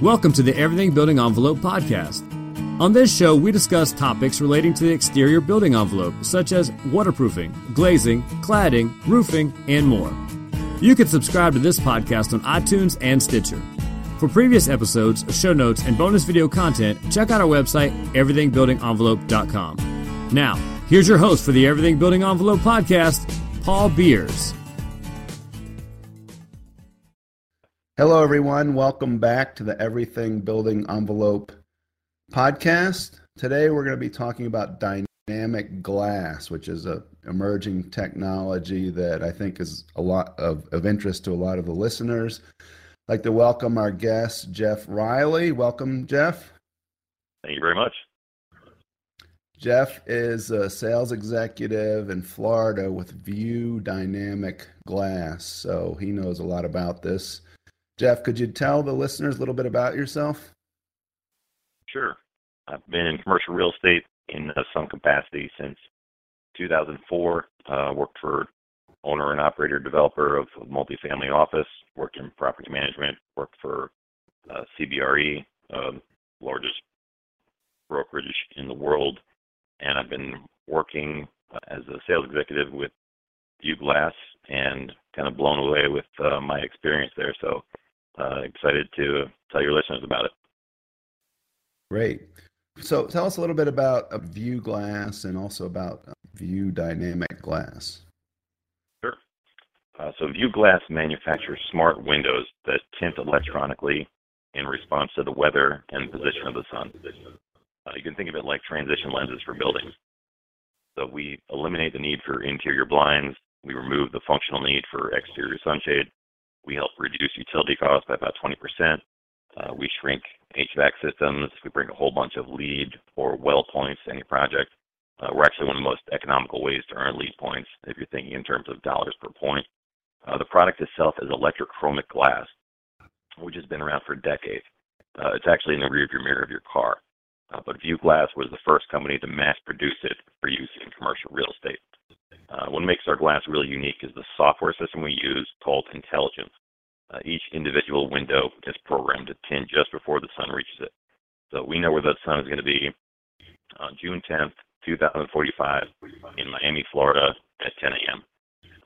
Welcome to the Everything Building Envelope podcast. On this show, we discuss topics relating to the exterior building envelope, such as waterproofing, glazing, cladding, roofing, and more. You can subscribe to this podcast on iTunes and Stitcher. For previous episodes, show notes, and bonus video content, check out our website, everythingbuildingenvelope.com. Now, here's your host for the Everything Building Envelope podcast, Paul Beers. Hello, everyone. Welcome back to the Everything Building Envelope podcast. Today, we're going to be talking about dynamic glass, which is a emerging technology that I think is a lot of, of interest to a lot of the listeners. I'd like to welcome our guest, Jeff Riley. Welcome, Jeff. Thank you very much. Jeff is a sales executive in Florida with View Dynamic Glass, so he knows a lot about this. Jeff, could you tell the listeners a little bit about yourself? Sure. I've been in commercial real estate in uh, some capacity since 2004. Uh, worked for owner and operator developer of a multifamily office. Worked in property management. Worked for uh, CBRE, uh, largest brokerage in the world, and I've been working uh, as a sales executive with View Glass and kind of blown away with uh, my experience there. So uh, excited to tell your listeners about it. Great. So tell us a little bit about View Glass and also about View Dynamic Glass. Sure. Uh, so View Glass manufactures smart windows that tint electronically in response to the weather and position of the sun. Uh, you can think of it like transition lenses for buildings. So we eliminate the need for interior blinds. We remove the functional need for exterior sunshade we help reduce utility costs by about 20%. Uh, we shrink HVAC systems. We bring a whole bunch of LEED or WELL points to any project. Uh, we're actually one of the most economical ways to earn LEED points if you're thinking in terms of dollars per point. Uh, the product itself is electrochromic glass, which has been around for decades. Uh, it's actually in the rearview mirror of your car. Uh, but View Glass was the first company to mass produce it for use in commercial real estate. Uh, what makes our glass really unique is the software system we use called Intelligence. Uh, each individual window is programmed to tint just before the sun reaches it. So we know where the sun is going to be on June 10th, 2045 in Miami, Florida at 10 a.m.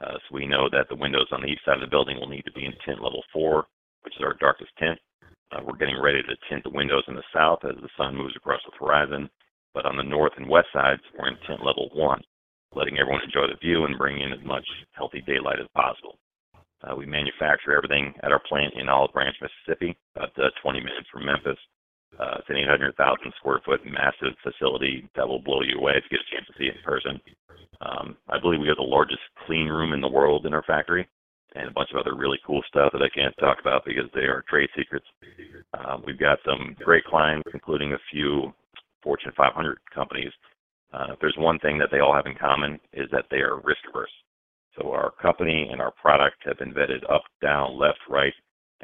Uh, so we know that the windows on the east side of the building will need to be in tint level 4, which is our darkest tint. Uh, we're getting ready to tint the windows in the south as the sun moves across the horizon. But on the north and west sides, we're in tint level 1 letting everyone enjoy the view and bring in as much healthy daylight as possible. Uh, we manufacture everything at our plant in Olive Branch, Mississippi, about uh, 20 minutes from Memphis. Uh, it's an 800,000 square foot massive facility that will blow you away if you get a chance to see it in person. Um, I believe we have the largest clean room in the world in our factory and a bunch of other really cool stuff that I can't talk about because they are trade secrets. Uh, we've got some great clients, including a few Fortune 500 companies uh, if there's one thing that they all have in common is that they are risk averse. So our company and our product have been vetted up, down, left, right,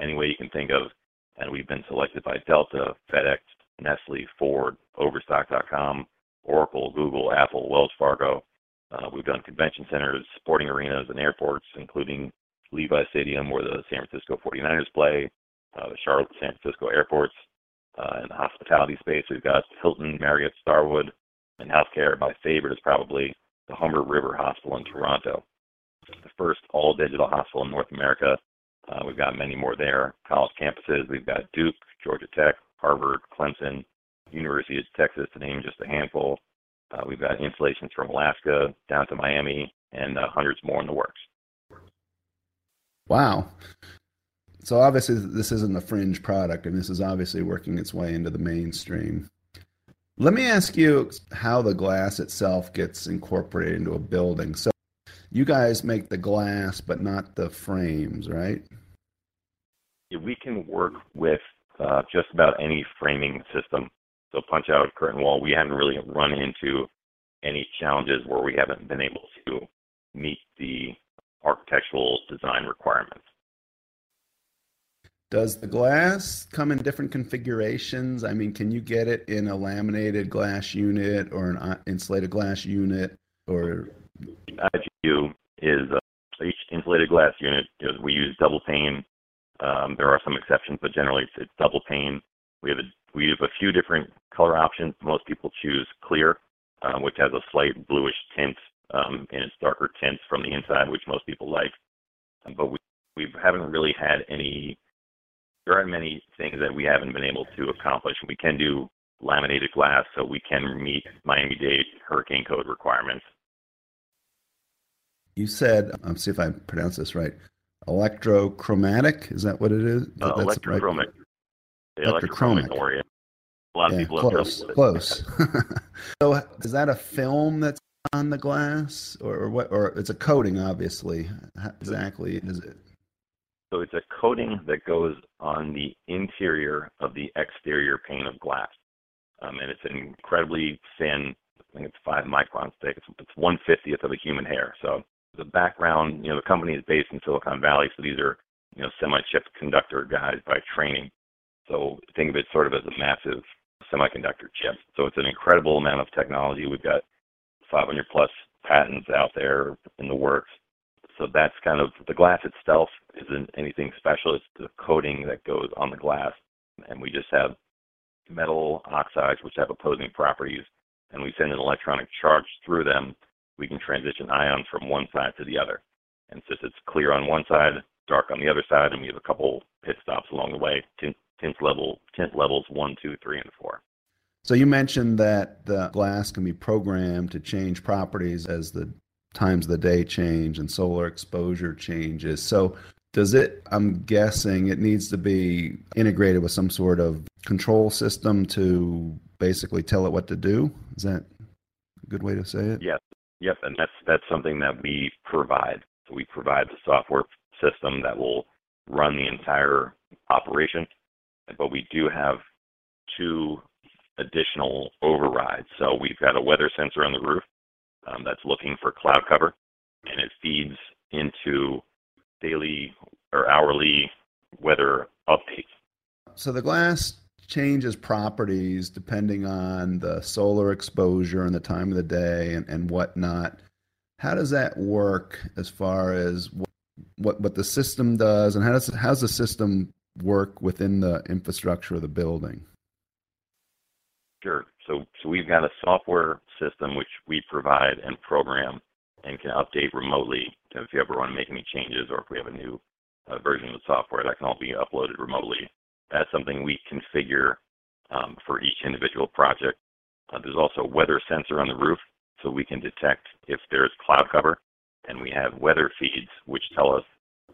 any way you can think of, and we've been selected by Delta, FedEx, Nestle, Ford, Overstock.com, Oracle, Google, Apple, Wells Fargo. Uh, we've done convention centers, sporting arenas, and airports, including Levi Stadium, where the San Francisco 49ers play, uh, the Charlotte, San Francisco airports. Uh, the hospitality space, we've got Hilton, Marriott, Starwood, in healthcare, my favorite is probably the Humber River Hospital in Toronto, the first all digital hospital in North America. Uh, we've got many more there. College campuses, we've got Duke, Georgia Tech, Harvard, Clemson, University of Texas, to name just a handful. Uh, we've got installations from Alaska down to Miami, and uh, hundreds more in the works. Wow. So obviously, this isn't a fringe product, and this is obviously working its way into the mainstream. Let me ask you how the glass itself gets incorporated into a building. So you guys make the glass, but not the frames, right? We can work with uh, just about any framing system. So punch out, curtain wall. We haven't really run into any challenges where we haven't been able to meet the architectural design requirements. Does the glass come in different configurations? I mean, can you get it in a laminated glass unit or an uh, insulated glass unit or? IGU is uh, each insulated glass unit. we use double pane Um, there are some exceptions, but generally it's, it's double pane. We have a we have a few different color options. Most people choose clear, uh, which has a slight bluish tint um, and it's darker tints from the inside, which most people like. Um, but we we haven't really had any. There aren't many things that we haven't been able to accomplish. We can do laminated glass, so we can meet Miami-Dade hurricane code requirements. You said, I'll see if I pronounce this right. Electrochromatic, is that what it is? Uh, electrochromic. Right? Electrochromic. electrochromic. A lot yeah, of people close, close. so, is that a film that's on the glass, or, or, what? Or it's a coating, obviously. How exactly is it? So it's a coating that goes on the interior of the exterior pane of glass, um, and it's an incredibly thin. I think it's five microns thick. It's, it's one fiftieth of a human hair. So the background, you know, the company is based in Silicon Valley, so these are, you know, semi-chip conductor guys by training. So think of it sort of as a massive semiconductor chip. So it's an incredible amount of technology. We've got 500 plus patents out there in the works. So that's kind of the glass itself isn't anything special. It's the coating that goes on the glass, and we just have metal oxides which have opposing properties, and we send an electronic charge through them we can transition ions from one side to the other. And since it's clear on one side, dark on the other side, and we have a couple pit stops along the way, tint, tint level tint levels one, two, three, and four. So you mentioned that the glass can be programmed to change properties as the times of the day change and solar exposure changes. So does it i'm guessing it needs to be integrated with some sort of control system to basically tell it what to do is that a good way to say it yes Yep, and that's that's something that we provide. So we provide the software system that will run the entire operation, but we do have two additional overrides. So we've got a weather sensor on the roof um, that's looking for cloud cover, and it feeds into daily or hourly weather updates. So the glass changes properties depending on the solar exposure and the time of the day and, and whatnot. How does that work as far as what, what the system does and how does how does the system work within the infrastructure of the building? Sure. So so we've got a software system which we provide and program and can update remotely if you ever want to make any changes or if we have a new uh, version of the software that can all be uploaded remotely that's something we configure um, for each individual project. Uh, there's also a weather sensor on the roof, so we can detect if there's cloud cover, and we have weather feeds which tell us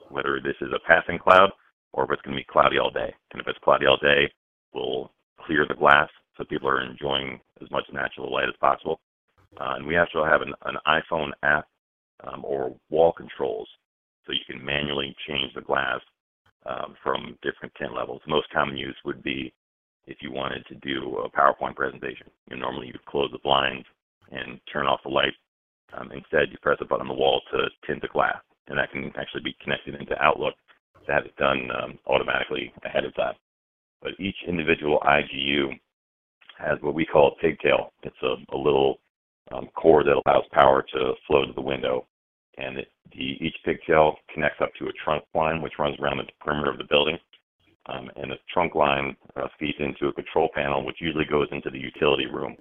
whether this is a passing cloud or if it's going to be cloudy all day. And if it's cloudy all day, we'll clear the glass so people are enjoying as much natural light as possible. Uh, and we also have an, an iPhone app um, or wall controls, so you can manually change the glass um, from different tint levels. Most common use would be if you wanted to do a PowerPoint presentation. You know, normally you close the blinds and turn off the light. Um, instead, you press a button on the wall to tint the glass, and that can actually be connected into Outlook to have it done um, automatically ahead of time. But each individual IGU has what we call a pigtail. It's a, a little um, cord that allows power to flow to the window and the, each pigtail connects up to a trunk line which runs around the perimeter of the building. Um, and the trunk line uh, feeds into a control panel which usually goes into the utility room.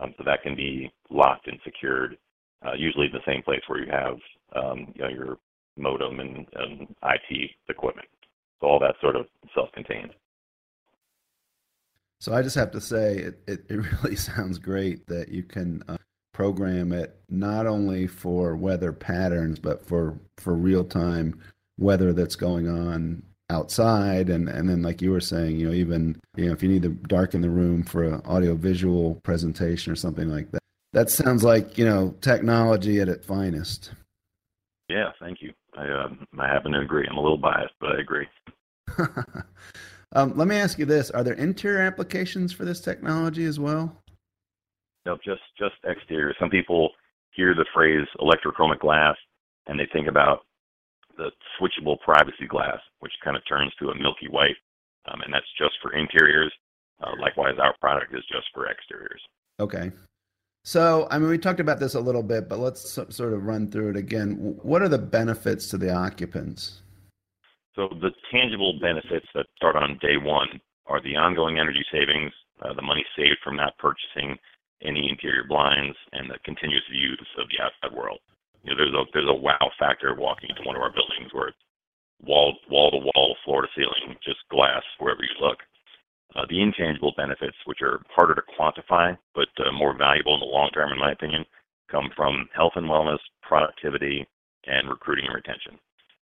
Um, so that can be locked and secured, uh, usually in the same place where you have um, you know, your modem and, and IT equipment. So all that sort of self-contained. So I just have to say, it, it, it really sounds great that you can uh, program it not only for weather patterns but for for real time weather that's going on outside. And and then like you were saying you know even you know if you need to darken the room for an audio visual presentation or something like that that sounds like you know technology at its finest. Yeah thank you. I um, i happen to agree. I'm a little biased but i agree. Um, let me ask you this. Are there interior applications for this technology as well just just exterior. Some people hear the phrase electrochromic glass and they think about the switchable privacy glass, which kind of turns to a milky white, um, and that's just for interiors. Uh, likewise, our product is just for exteriors. Okay. So, I mean, we talked about this a little bit, but let's sort of run through it again. What are the benefits to the occupants? So the tangible benefits that start on day one are the ongoing energy savings, uh, the money saved from not purchasing any interior blinds, and the continuous views of the outside world. You know, there's a there's a wow factor walking into one of our buildings where it's wall wall to wall, floor to ceiling, just glass wherever you look. Uh, the intangible benefits, which are harder to quantify but uh, more valuable in the long term, in my opinion, come from health and wellness, productivity, and recruiting and retention.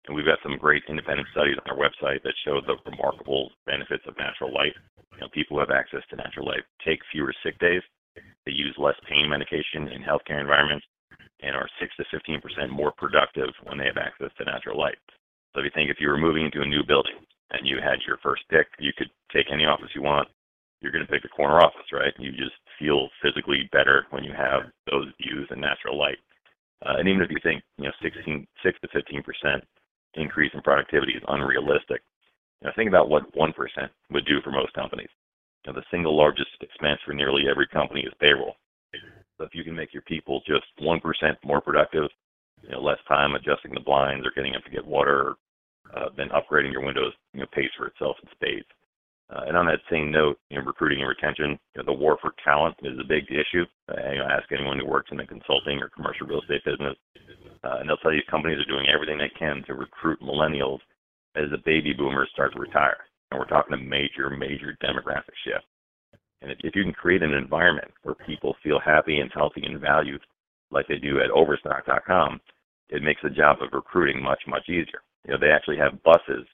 And we've got some great independent studies on our website that show the remarkable benefits of natural light. You know, people who have access to natural light take fewer sick days, they use less pain medication in healthcare environments, and are 6 to 15% more productive when they have access to natural light. So if you think if you were moving into a new building and you had your first pick, you could take any office you want. You're going to pick the corner office, right? You just feel physically better when you have those views and natural light. Uh, and even if you think, you know, 16, 6 to 15 percent increase in productivity is unrealistic, know, think about what 1 percent would do for most companies. Know, the single largest expense for nearly every company is payroll. So if you can make your people just 1 percent more productive, you know, less time adjusting the blinds or getting up to get water, uh, then upgrading your windows, you know, pays for itself in spades. Uh, and on that same note, you know, recruiting and retention, you know, the war for talent is a big issue. Uh, you know, ask anyone who works in the consulting or commercial real estate business, uh, and they'll tell you companies are doing everything they can to recruit millennials as the baby boomers start to retire. And we're talking a major, major demographic shift. And if, if you can create an environment where people feel happy and healthy and valued, like they do at Overstock.com, it makes the job of recruiting much, much easier. You know, they actually have buses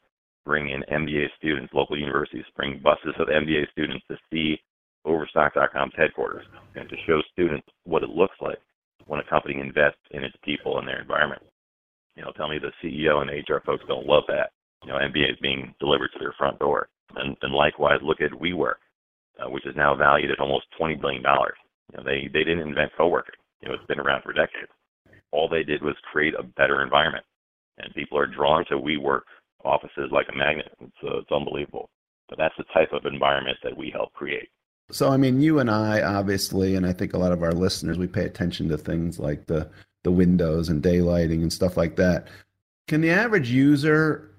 bring in MBA students, local universities bring buses of MBA students to see Overstock.com's headquarters and to show students what it looks like when a company invests in its people and their environment. You know, tell me the CEO and HR folks don't love that. You know, MBA is being delivered to their front door. And, and likewise, look at WeWork, uh, which is now valued at almost $20 billion. You know, they, they didn't invent co-working. You know, it's been around for decades. All they did was create a better environment. And people are drawn to WeWork offices like a magnet. It's, uh, it's unbelievable. But that's the type of environment that we help create. So, I mean, you and I, obviously, and I think a lot of our listeners, we pay attention to things like the the windows and daylighting and stuff like that. Can the average user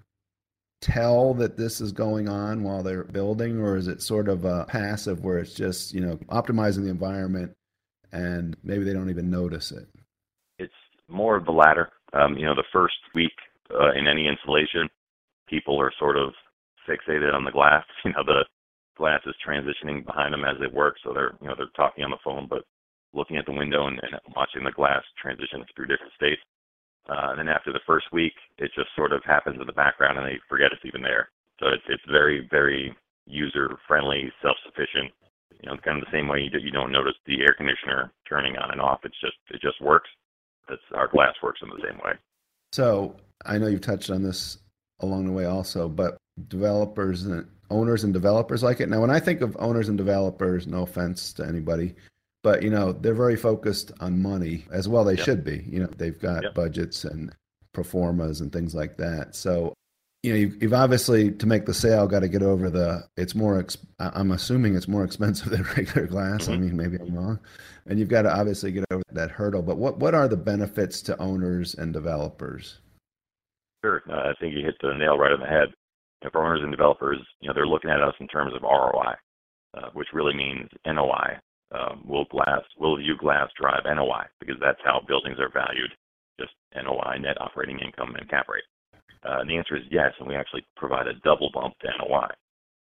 tell that this is going on while they're building, or is it sort of a passive where it's just you know optimizing the environment and maybe they don't even notice it? It's more of the latter. Um, you know, the first week uh, in any installation, people are sort of fixated on the glass. You know, the glass is transitioning behind them as they work, so they're you know they're talking on the phone, but looking at the window and, and watching the glass transition through different states. Uh, and then after the first week, it just sort of happens in the background, and they forget it's even there. So it's it's very very user friendly, self sufficient. You know, kind of the same way you, do, you don't notice the air conditioner turning on and off. It's just it just works. That's our glass works in the same way. So I know you've touched on this along the way also, but developers and owners and developers like it. Now, when I think of owners and developers, no offense to anybody, but you know they're very focused on money as well. They yep. should be. You know, they've got yep. budgets and pro formas and things like that. So, you know, you've, you've obviously to make the sale got to get over the. It's more. I'm assuming it's more expensive than regular glass. Mm-hmm. I mean, maybe I'm wrong. And you've got to obviously get over that hurdle. But what what are the benefits to owners and developers? Sure. Uh, I think you hit the nail right on the head. For owners and developers, you know, they're looking at us in terms of ROI, uh, which really means NOI. Um, will glass, will View Glass drive NOI? Because that's how buildings are valued, just NOI, net operating income, and cap rate. Uh, and the answer is yes, and we actually provide a double bump to NOI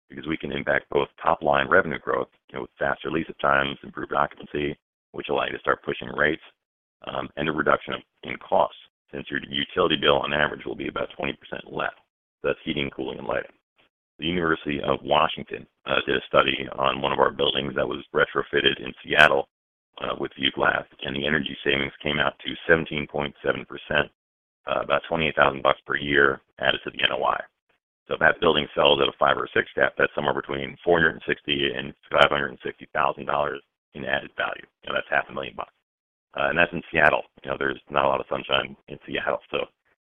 because we can impact both top line revenue growth, you know, with faster lease times, improved occupancy, which allow you to start pushing rates, um, and a reduction in costs since your utility bill on average will be about 20% less. That's heating, cooling, and lighting. The University of Washington uh, did a study on one of our buildings that was retrofitted in Seattle uh, with View Glass, and the energy savings came out to 17.7%, uh, about 28,000 bucks per year added to the NOI. So if that building sells at a five or six cap, that's somewhere between 460 and 560 thousand dollars in added value. You know, that's half a million bucks uh, and that's in Seattle. You know, there's not a lot of sunshine in Seattle, so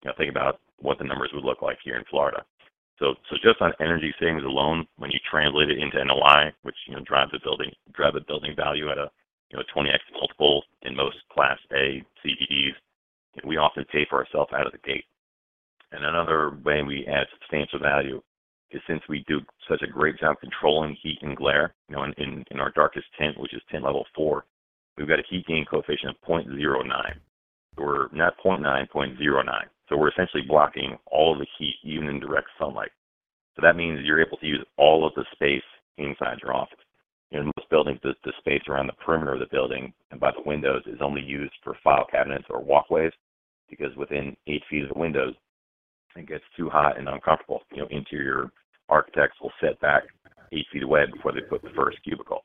you know, think about what the numbers would look like here in Florida. So, so just on energy savings alone, when you translate it into NOI, which you know drives the building drive the building value at a you know 20x multiple in most Class A CBDs, we often pay for ourselves out of the gate. And another way we add substantial value is since we do such a great job controlling heat and glare, you know, in, in, in our darkest tint, which is tint level 4, we've got a heat gain coefficient of 0.09. So we're not 0.9, 0.09. So we're essentially blocking all of the heat, even in direct sunlight. So that means you're able to use all of the space inside your office. In most buildings, the, the space around the perimeter of the building and by the windows is only used for file cabinets or walkways because within eight feet of the windows, it gets too hot and uncomfortable. You know, interior architects will set back eight feet away before they put the first cubicle.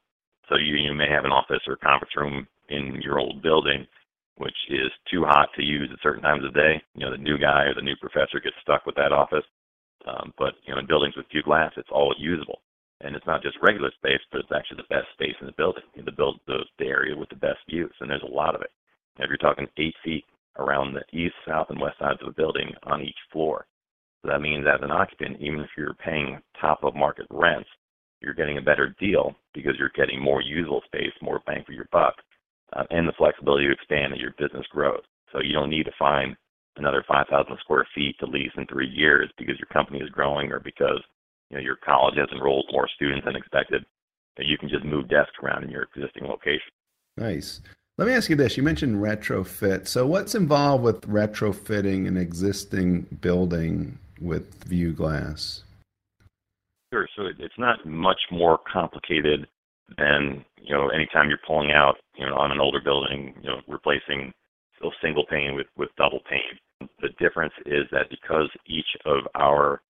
So you, you may have an office or conference room in your old building which is too hot to use at certain times of day. You know, the new guy or the new professor gets stuck with that office. Um, but you know, in buildings with view glass, it's all usable, and it's not just regular space, but it's actually the best space in the building. The build the, the area with the best views, and there's a lot of it. if you're talking eight feet around the east, south, and west sides of the building on each floor, so that means as an occupant, even if you're paying top of market rents, you're getting a better deal because you're getting more usable space, more bang for your buck, uh, and the flexibility to expand as your business grows. So you don't need to find another 5,000 square feet to lease in three years because your company is growing or because you know your college has enrolled more students than expected. You can just move desks around in your existing location. Nice. Let me ask you this. You mentioned retrofit. So what's involved with retrofitting an existing building with view glass? Sure. So it's not much more complicated than you know anytime you're pulling out you know on an older building you know replacing single pane with with double pane. The difference is that because each of our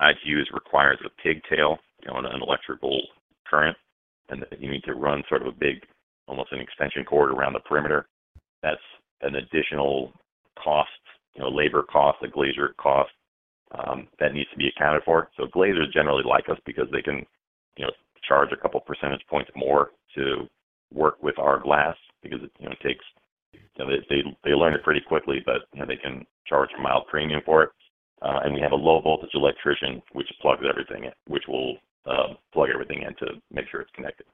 IGUs requires a pigtail you know an electrical current and that you need to run sort of a big almost an extension cord around the perimeter that's an additional cost you know labor cost a glazier cost um, that needs to be accounted for. So glazers generally like us because they can you know charge a couple percentage points more to work with our glass because it you know it takes you know they they, they learn it pretty quickly, but you know they can charge a mild premium for it. Uh, and we have a low voltage electrician which plugs everything in, which will uh, plug everything in to make sure it's connected.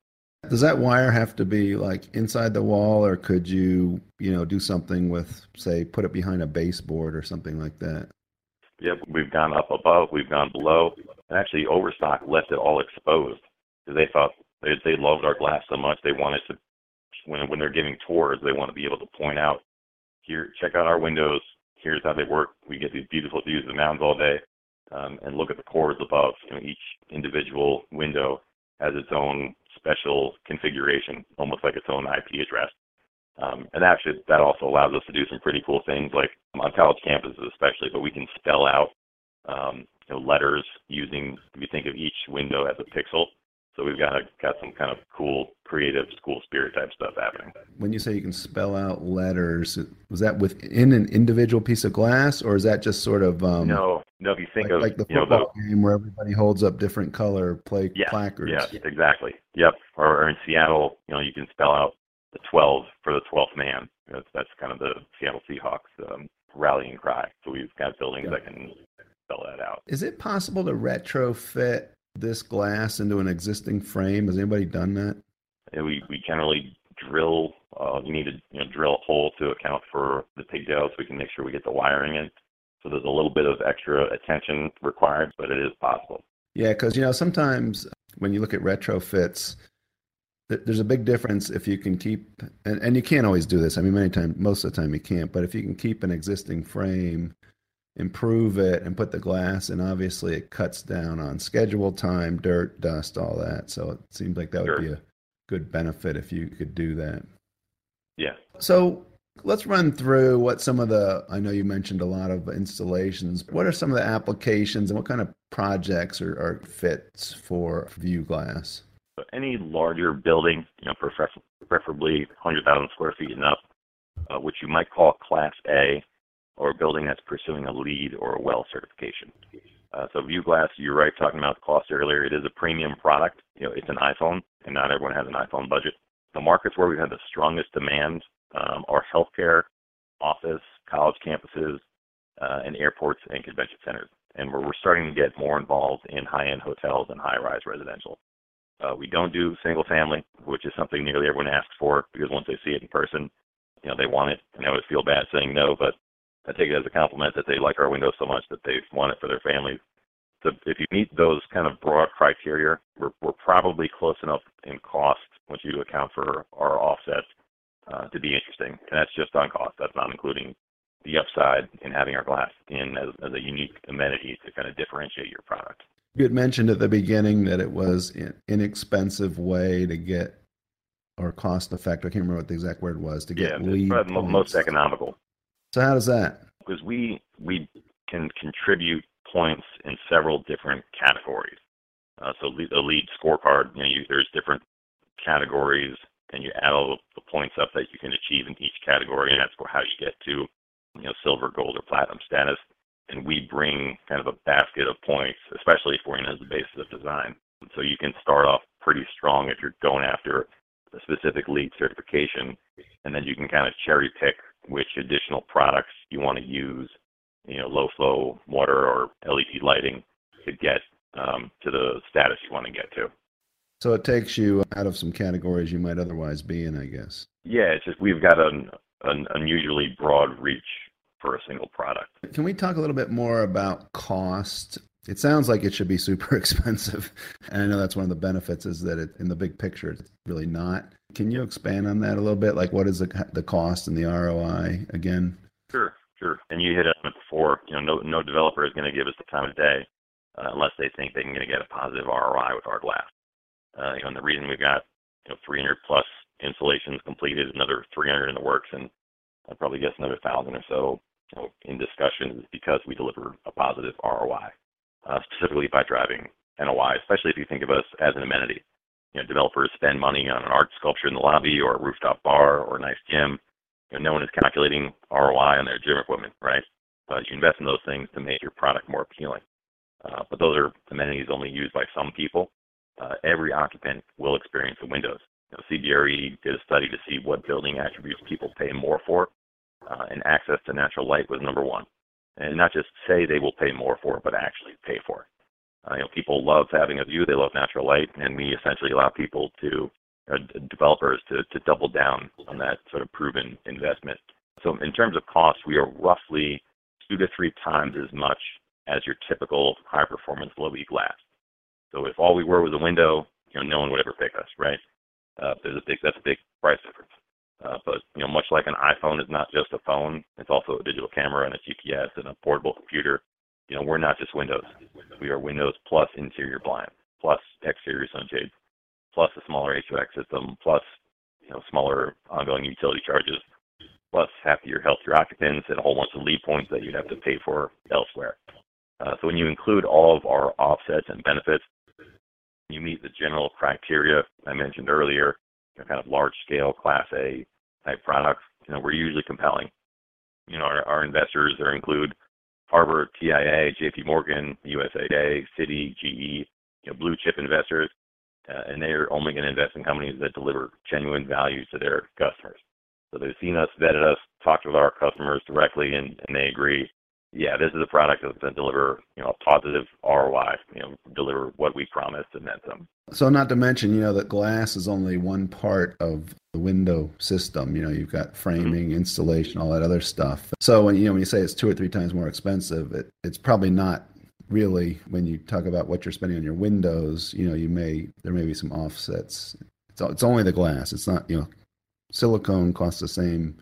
Does that wire have to be like inside the wall, or could you, you know, do something with, say, put it behind a baseboard or something like that? Yep, we've gone up above, we've gone below, and actually Overstock left it all exposed because they thought they they loved our glass so much they wanted to when when they're giving tours they want to be able to point out here check out our windows. Here's how they work. We get these beautiful views of the mountains all day um, and look at the cords above you know each individual window has its own special configuration almost like its own IP address. Um, and actually that also allows us to do some pretty cool things like on college campuses especially but we can spell out um, you know, letters using if you think of each window as a pixel so we've got got some kind of cool, creative school spirit type stuff happening. When you say you can spell out letters, was that within an individual piece of glass, or is that just sort of um, no? No, if you think like, of like the football know, the, game where everybody holds up different color play yeah, placards. Yeah, exactly. Yep. Or, or in Seattle, you know, you can spell out the 12 for the 12th man. That's that's kind of the Seattle Seahawks um, rallying cry. So we've got buildings yeah. that can spell that out. Is it possible to retrofit this glass into an existing frame? Has anybody done that? Yeah, we we generally drill. Uh, you need to you know drill a hole to account for the pigtail, so we can make sure we get the wiring in. So there's a little bit of extra attention required, but it is possible. Yeah, because you know sometimes when you look at retrofits, there's a big difference if you can keep and, and you can't always do this. I mean, many times, most of the time you can't. But if you can keep an existing frame improve it and put the glass and obviously it cuts down on schedule time dirt dust all that. So it seems like that would be a good benefit if you could do that. Yeah. So let's run through what some of the i know you mentioned a lot of installations what are some of the applications and what kind of projects are, are fits for view glass? So any larger building you know prefer- preferably 100000 square feet and up uh, which you might call class a or a building that's pursuing a LEED or a WELL certification. Uh, so View Glass, you're right, talking about the cost earlier. It is a premium product. You know, it's an iPhone, and not everyone has an iPhone budget. The markets where we've had the strongest demand um, are healthcare, office, college campuses, uh, and airports and convention centers. And we're, we're starting to get more involved in high-end hotels and high-rise residential. Uh, we don't do single family, which is something nearly everyone asks for because once they see it in person, you know, they want it, and I always feel bad saying no, but I take it as a compliment that they like our windows so much that they want it for their families. So if you meet those kind of broad criteria, we're, we're probably close enough in cost once you account for our offsets uh, to be interesting. And that's just on cost. That's not including the upside in having our glass in as, as a unique amenity to kind of differentiate your product. You had mentioned at the beginning that it was an inexpensive way to get or cost effective. I can't remember what the exact word was to get yeah, LEED. Most economical. So how does that? Because we we can contribute points in several different categories. Uh, so the LEED scorecard, you know, you, there's different categories, and you add all the points up that you can achieve in each category, and that's how you get to, you know, silver, gold, or platinum status. And we bring kind of a basket of points, especially for you know, as the basis of design. So you can start off pretty strong if you're going after a specific LEED certification, and then you can kind of cherry pick which additional products you want to use, you know, low flow water or LED lighting to get um, to the status you want to get to. So it takes you out of some categories you might otherwise be in, I guess. Yeah, it's just we've got an, an unusually broad reach for a single product. Can we talk a little bit more about cost? It sounds like it should be super expensive, and I know that's one of the benefits is that it, in the big picture, it's really not. Can you expand on that a little bit? Like, what is the the cost and the ROI again? Sure, sure. And you hit on it before. You know, no no developer is going to give us the time of day uh, unless they think they can get a positive ROI with our glass. Uh, you know, and the reason we've got you know 300 plus installations completed, another 300 in the works, and I'd probably guess another thousand or so you know, in discussions is because we deliver a positive ROI, uh, specifically by driving NOI, especially if you think of us as an amenity. You know, developers spend money on an art sculpture in the lobby or a rooftop bar or a nice gym. You know, no one is calculating ROI on their gym equipment, right? But you invest in those things to make your product more appealing. Uh, but those are amenities only used by some people uh, every occupant will experience the windows. You know, CBRE did a study to see what building attributes people pay more for, uh, and access to natural light was number one. And not just say they will pay more for it, but actually pay for it. Uh, you know, people love having a view; they love natural light, and we essentially allow people to, uh, developers, to to double down on that sort of proven investment. So, in terms of cost, we are roughly two to three times as much as your typical high performance low E glass. So if all we were was a window, you know, no one would ever pick us, right? Uh, there's a big that's a big price difference. Uh, but you know, much like an iPhone is not just a phone, it's also a digital camera and a GPS and a portable computer. You know, we're not just Windows. We are Windows plus interior blind, plus exterior sunshades, plus a smaller HVAC system, plus you know smaller ongoing utility charges, plus happier, healthier occupants, and a whole bunch of LEED points that you'd have to pay for elsewhere. Uh, so when you include all of our offsets and benefits, you meet the general criteria I mentioned earlier, you know, kind of large scale Class A type products, you know, we're usually compelling. You know, our, our investors are include Harbor, TIA, JP Morgan, USAA, Citi, GE, you know, blue chip investors, uh, and they're only going to invest in companies that deliver genuine value to their customers. So they've seen us, vetted us, talked with our customers directly, and, and they agree yeah, this is a product that's going to deliver, you know, a positive ROI, you know, deliver what we promised and then some. So not to mention, you know, that glass is only one part of the window system. You know, you've got framing, mm-hmm. installation, all that other stuff. So when you know when you say it's two or three times more expensive, it, it's probably not really when you talk about what you're spending on your windows. You know, you may there may be some offsets. It's it's only the glass. It's not you know, silicone costs the same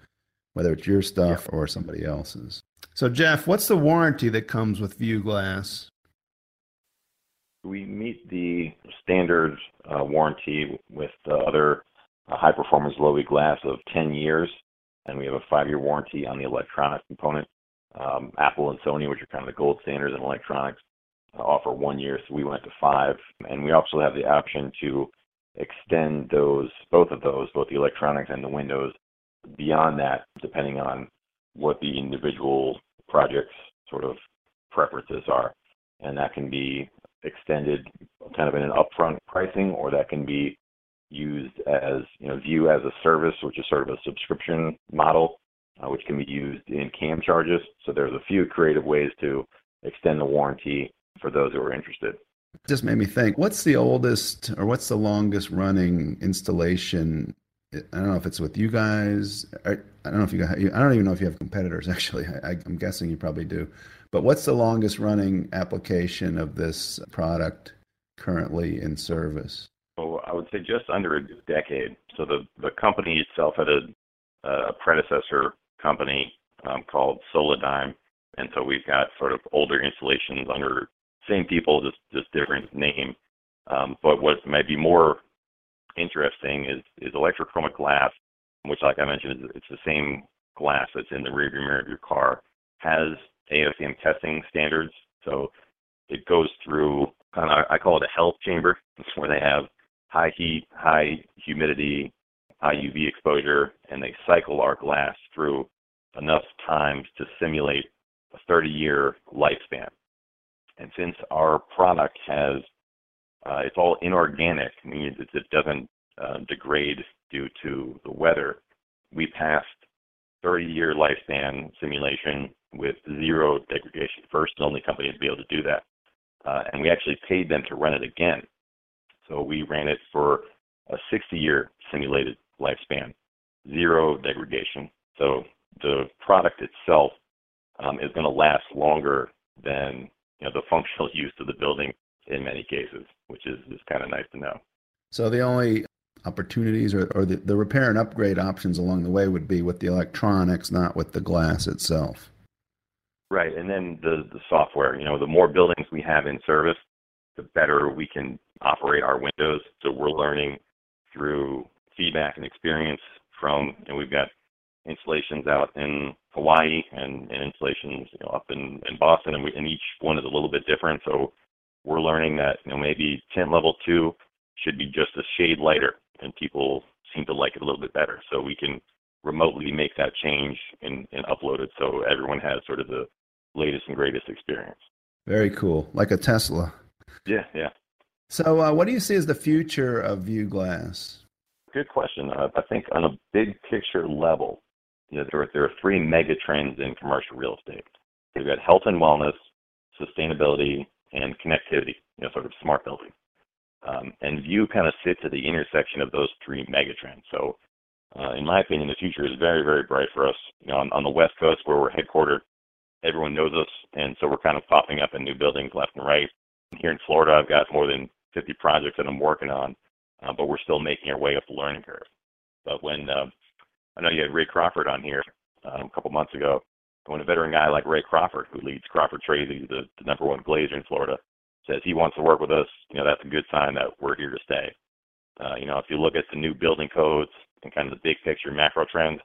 whether it's your stuff or somebody else's. So, Jeff, what's the warranty that comes with View Glass? We meet the standard uh, warranty with uh, other uh, high performance low E glass of 10 years, and we have a five year warranty on the electronic component. Um, Apple and Sony, which are kind of the gold standards in electronics, uh, offer one year, so we went to five. And we also have the option to extend those, both of those, both the electronics and the Windows, beyond that, depending on what the individual project's sort of preferences are. And that can be extended kind of in an upfront pricing, or that can be used as, you know, view as a service, which is sort of a subscription model, uh, which can be used in CAM charges. So there's a few creative ways to extend the warranty for those who are interested. Just made me think, what's the oldest or what's the longest running installation I don't know if it's with you guys. I don't know if you. I don't even know if you have competitors. Actually, I, I'm guessing you probably do. But what's the longest running application of this product currently in service? Well, I would say just under a decade. So the the company itself had a, a predecessor company um, called Soladigm, and so we've got sort of older installations under same people, just just different name. Um, but what might be more interesting is is electrochromic glass, which, like I mentioned, is, it's the same glass that's in the rearview mirror of your car, has ASTM testing standards. So it goes through kind of I call it a health chamber. Where they have high heat, high humidity, high UV exposure, and they cycle our glass through enough times to simulate a 30-year lifespan. And since our product has uh, it's all inorganic, meaning it, it doesn't uh, degrade due to the weather. We passed 30-year lifespan simulation with zero degradation. First and only company to be able to do that. Uh, and we actually paid them to run it again. So we ran it for a 60-year simulated lifespan, zero degradation. So the product itself um, is going to last longer than you know, the functional use of the building in many cases, which is, is kind of nice to know. So the only opportunities or, or the, the repair and upgrade options along the way would be with the electronics, not with the glass itself. Right, and then the the software. You know, the more buildings we have in service, the better we can operate our windows. So we're learning through feedback and experience from, and we've got installations out in Hawaii and, and installations you know, up in, in Boston, and, we, and each one is a little bit different. So we're learning that you know maybe tint level two should be just a shade lighter, and people seem to like it a little bit better. So we can remotely make that change and, and upload it so everyone has sort of the latest and greatest experience. Very cool, like a Tesla. Yeah, yeah. So, uh, what do you see as the future of View Glass? Good question. Uh, I think on a big picture level, you know, there are, there are three mega trends in commercial real estate. You've got health and wellness, sustainability, and connectivity, you know, sort of smart building. Um, and View kind of sits at the intersection of those three megatrends. So, uh, in my opinion, the future is very, very bright for us. You know, on, on the West Coast where we're headquartered, everyone knows us, and so we're kind of popping up in new buildings left and right. Here in Florida, I've got more than 50 projects that I'm working on, uh, but we're still making our way up the learning curve. But when uh, I know you had Ray Crawford on here um, a couple months ago, when a veteran guy like Ray Crawford, who leads Crawford Tracy, the, the number one glazer in Florida, says he wants to work with us, you know, that's a good sign that we're here to stay. Uh, you know, if you look at the new building codes and kind of the big picture macro trends,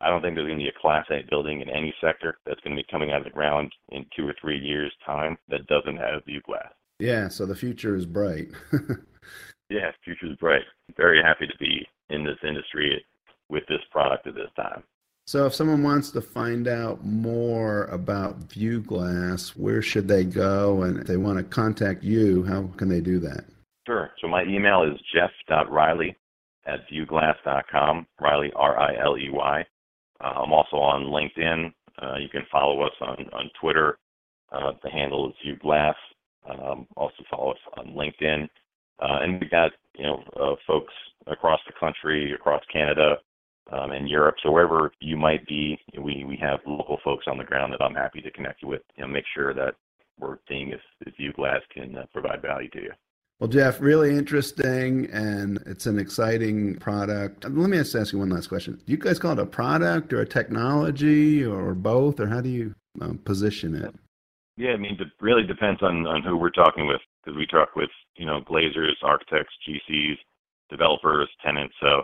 I don't think there's going to be a Class A building in any sector that's going to be coming out of the ground in two or three years' time that doesn't have view glass. Yeah, so the future is bright. yeah, future is bright. Very happy to be in this industry with this product at this time. So, if someone wants to find out more about ViewGlass, where should they go? And if they want to contact you, how can they do that? Sure. So, my email is jeff.riley at viewglass.com, Riley, R I L E Y. Uh, I'm also on LinkedIn. Uh, you can follow us on, on Twitter. Uh, the handle is viewglass. Um, also follow us on LinkedIn. Uh, and we've got, you know, uh, folks across the country, across Canada, um, in Europe. So wherever you might be, we we have local folks on the ground that I'm happy to connect you with. You know, make sure that we're seeing if, if View Glass can uh, provide value to you. Well, Jeff, really interesting, and it's an exciting product. Let me just ask you one last question. Do you guys call it a product or a technology or both, or how do you um, position it? Yeah, I mean, it really depends on, on who we're talking with, because we talk with, you know, glazers, architects, GCs, developers, tenants. So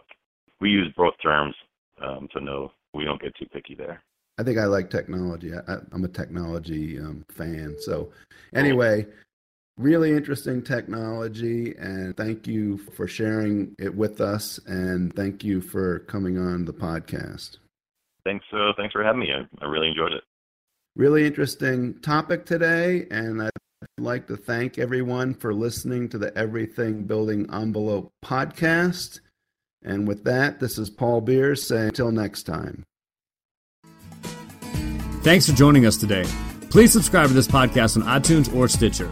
we use both terms, um, so no, we don't get too picky there. I think I like technology. I, am a technology um, fan. So, anyway, really interesting technology, and thank you for sharing it with us, and thank you for coming on the podcast. Thanks. Uh, thanks for having me. I, I really enjoyed it. Really interesting topic today, and I'd like to thank everyone for listening to the Everything Building Envelope podcast. And with that, this is Paul Beers saying until next time. Thanks for joining us today. Please subscribe to this podcast on iTunes or Stitcher.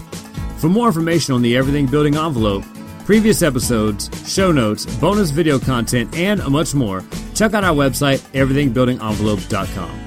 For more information on the Everything Building Envelope, previous episodes, show notes, bonus video content, and much more, check out our website, everythingbuildingenvelope.com.